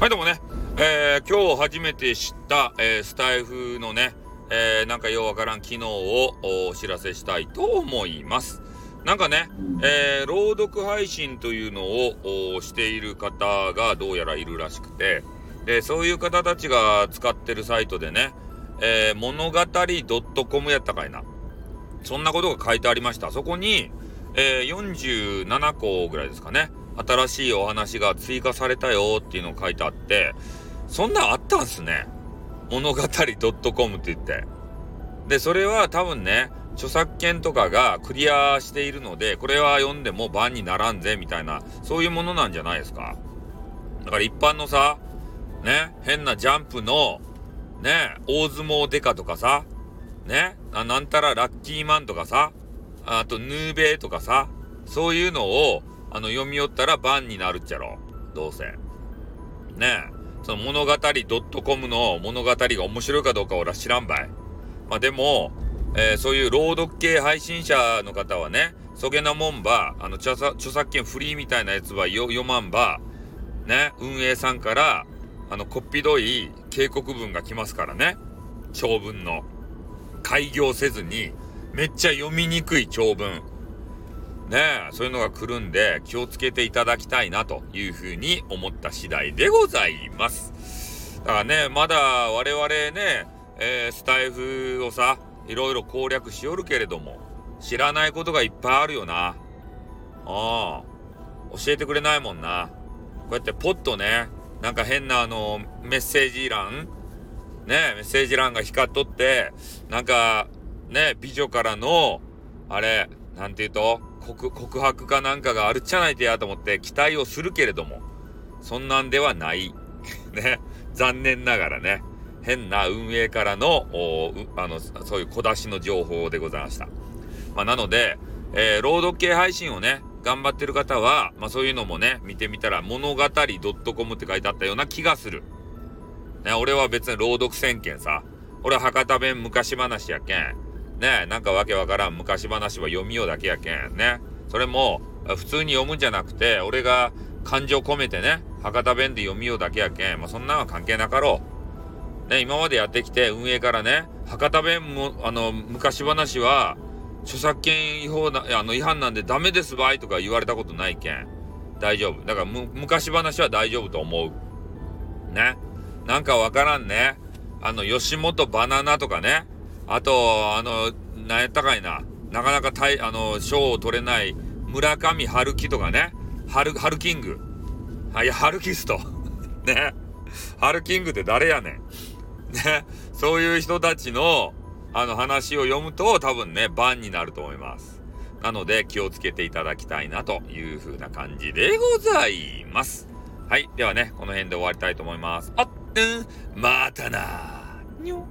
はい、どうもね、えー、今日初めて知った、えー、スタイフのね、えー、なんかようわからん機能をお知らせしたいと思います。なんかね、えー、朗読配信というのをしている方がどうやらいるらしくて、で、そういう方たちが使ってるサイトでね、えー、物語 .com やったかいな。そんなことが書いてありました。そこに、えー、47個ぐらいですかね。新しいお話が追加されたよっていうのを書いてあって、そんなんあったんすね。物語 .com って言って。で、それは多分ね、著作権とかがクリアしているので、これは読んでも番にならんぜ、みたいな、そういうものなんじゃないですか。だから一般のさ、ね、変なジャンプの、ね、大相撲デカとかさ、ね、なんたらラッキーマンとかさ、あとヌーベイとかさ、そういうのをあの、読み寄ったら番になるっちゃろ。どうせ。ねえ。その物語 .com の物語が面白いかどうか俺は知らんばい。まあでも、えー、そういう朗読系配信者の方はね、そげなもんば、あの著作、著作権フリーみたいなやつは読まんば、ね、運営さんから、あの、こっぴどい警告文が来ますからね。長文の。開業せずに、めっちゃ読みにくい長文。ねそういうのが来るんで気をつけていただきたいなというふうに思った次第でございます。だからね、まだ我々ね、えー、スタイフをさ、いろいろ攻略しよるけれども、知らないことがいっぱいあるよな。ああ、教えてくれないもんな。こうやってポッとね、なんか変なあの、メッセージ欄ね、メッセージ欄が光っとって、なんか、ね、美女からの、あれ、なんて言うと、告告白かなんかがあるっちゃないてやと思って期待をするけれども、そんなんではない。ね。残念ながらね。変な運営からの、あの、そういう小出しの情報でございました。まあ、なので、えー、朗読系配信をね、頑張ってる方は、まあ、そういうのもね、見てみたら、物語 .com って書いてあったような気がする。ね、俺は別に朗読宣言さ。俺は博多弁昔話やけん。ねなんかわけわからん昔話は読みようだけやけんね。それも普通に読むんじゃなくて、俺が感情込めてね、博多弁で読みようだけやけん、まあ、そんなんは関係なかろう。ね、今までやってきて運営からね、博多弁も、あの、昔話は、著作権違法な、あの、違反なんでダメですばいとか言われたことないけん。大丈夫。だから、昔話は大丈夫と思う。ね。なんかわからんね。あの、吉本バナナとかね。あと、あの、なんやったかいな。なかなかたい、あの、賞を取れない村上春樹とかね。春、春キング。はい、春キスト。ね。春キングって誰やねん。ね。そういう人たちの、あの話を読むと多分ね、番になると思います。なので気をつけていただきたいなという風な感じでございます。はい。ではね、この辺で終わりたいと思います。あっ、うん、またなにょ。